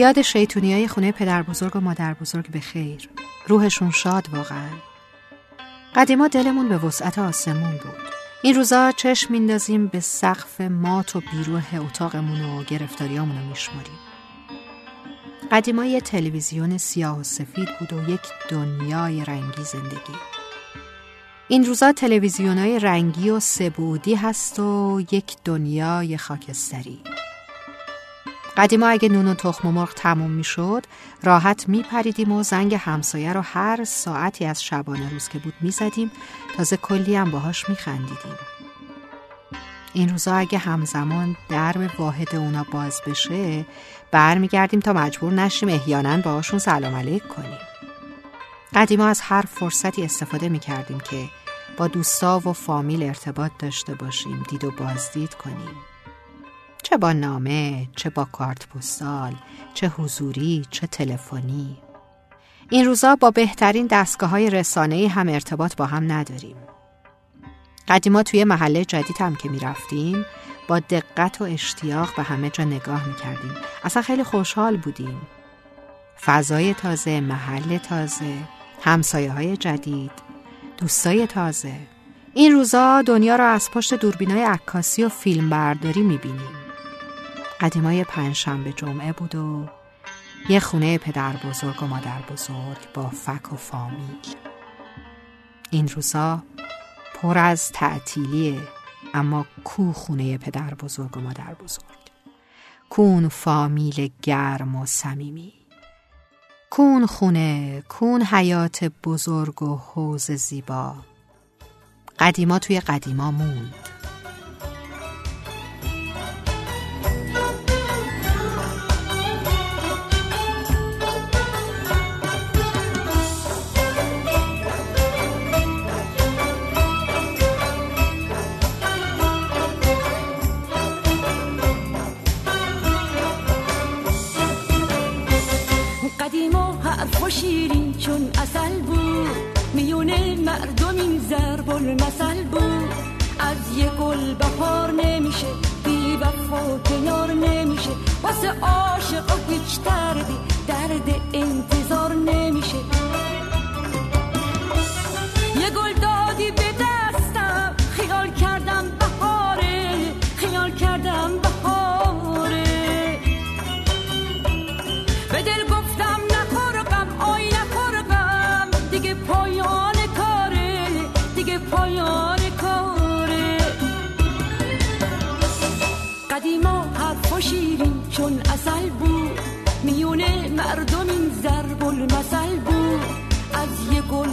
یاد شیطونی های خونه پدر بزرگ و مادر بزرگ به خیر. روحشون شاد واقعا. قدیما دلمون به وسعت آسمون بود. این روزا چشم میندازیم به سقف مات و بیروه اتاقمون و گرفتاریامون رو میشماریم. قدیما یه تلویزیون سیاه و سفید بود و یک دنیای رنگی زندگی. این روزا تلویزیون های رنگی و سبودی هست و یک دنیای خاکستری. قدیما اگه نون و تخم و مرغ تموم می‌شد راحت میپریدیم و زنگ همسایه رو هر ساعتی از شبانه روز که بود می‌زدیم. تازه کلی هم باهاش میخندیدیم. این روزا اگه همزمان درب واحد اونا باز بشه برمیگردیم تا مجبور نشیم احیانا باهاشون سلام علیک کنیم. قدیما از هر فرصتی استفاده می‌کردیم که با دوستا و فامیل ارتباط داشته باشیم دید و بازدید کنیم. چه با نامه چه با کارت پستال چه حضوری چه تلفنی. این روزا با بهترین دستگاه های رسانه هم ارتباط با هم نداریم. قدیما توی محله جدید هم که می‌رفتیم با دقت و اشتیاق به همه جا نگاه می‌کردیم. اصلا خیلی خوشحال بودیم. فضای تازه محل تازه همسایه های جدید دوستای تازه. این روزا دنیا را از پشت دوربینای عکاسی و فیلم برداری می‌بینیم. قدیمای پنجشنبه جمعه بود و یه خونه پدر بزرگ و مادر بزرگ با فک و فامیل. این روزا پر از تعطیلیه اما کو خونه پدر بزرگ و مادر بزرگ؟ کون فامیل گرم و صمیمی. کون خونه کون حیات بزرگ و حوز زیبا. قدیما توی قدیما موند. شیرین چون اصل بود. میونه مردم این ضرب المثل بود. از یه گل بهار نمیشه بی وفا کنار نمیشه. واسه عاشق و هیچ قدیما حرف شیرین چون اصل بود. میونه مردم این ضرب المثل بود. از یه گل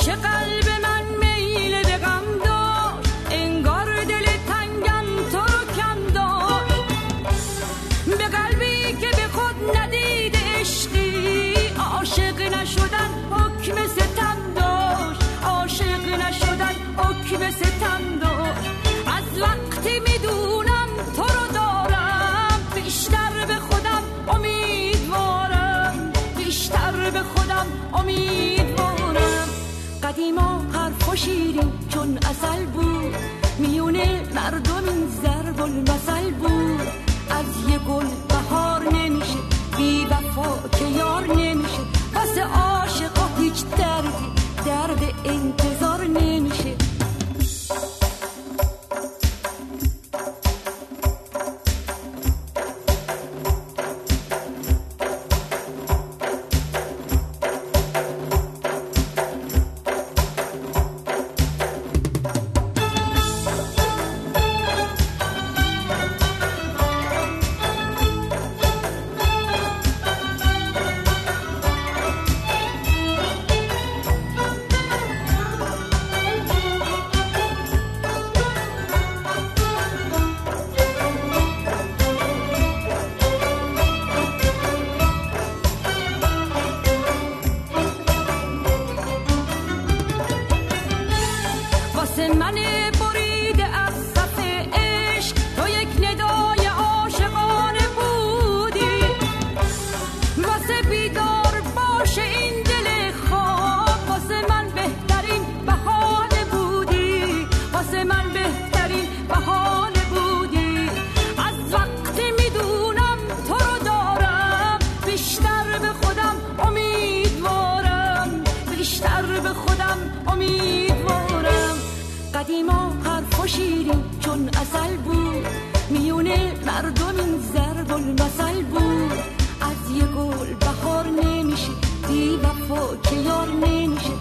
همیشه قلب من میل به غم دار انگار دل تنگم تو رو کم دار به قلبی که به خود ندید عشقی عاشق نشدن حکم ستم دار عاشق نشدن حکم ستم دار از وقتی می‌دونم تو رو دارم بیشتر به خودم امیدوارم بیشتر به خودم امیدوارم قدیما حرف و شیرین چون اصل بود. میونه مردم این ضرب قدیما حرف و شیرین چون اصل بود. میونه مردم این ضرب المثل بود. از یه گل بهار نمیشه بی وفا که یار نمیشه.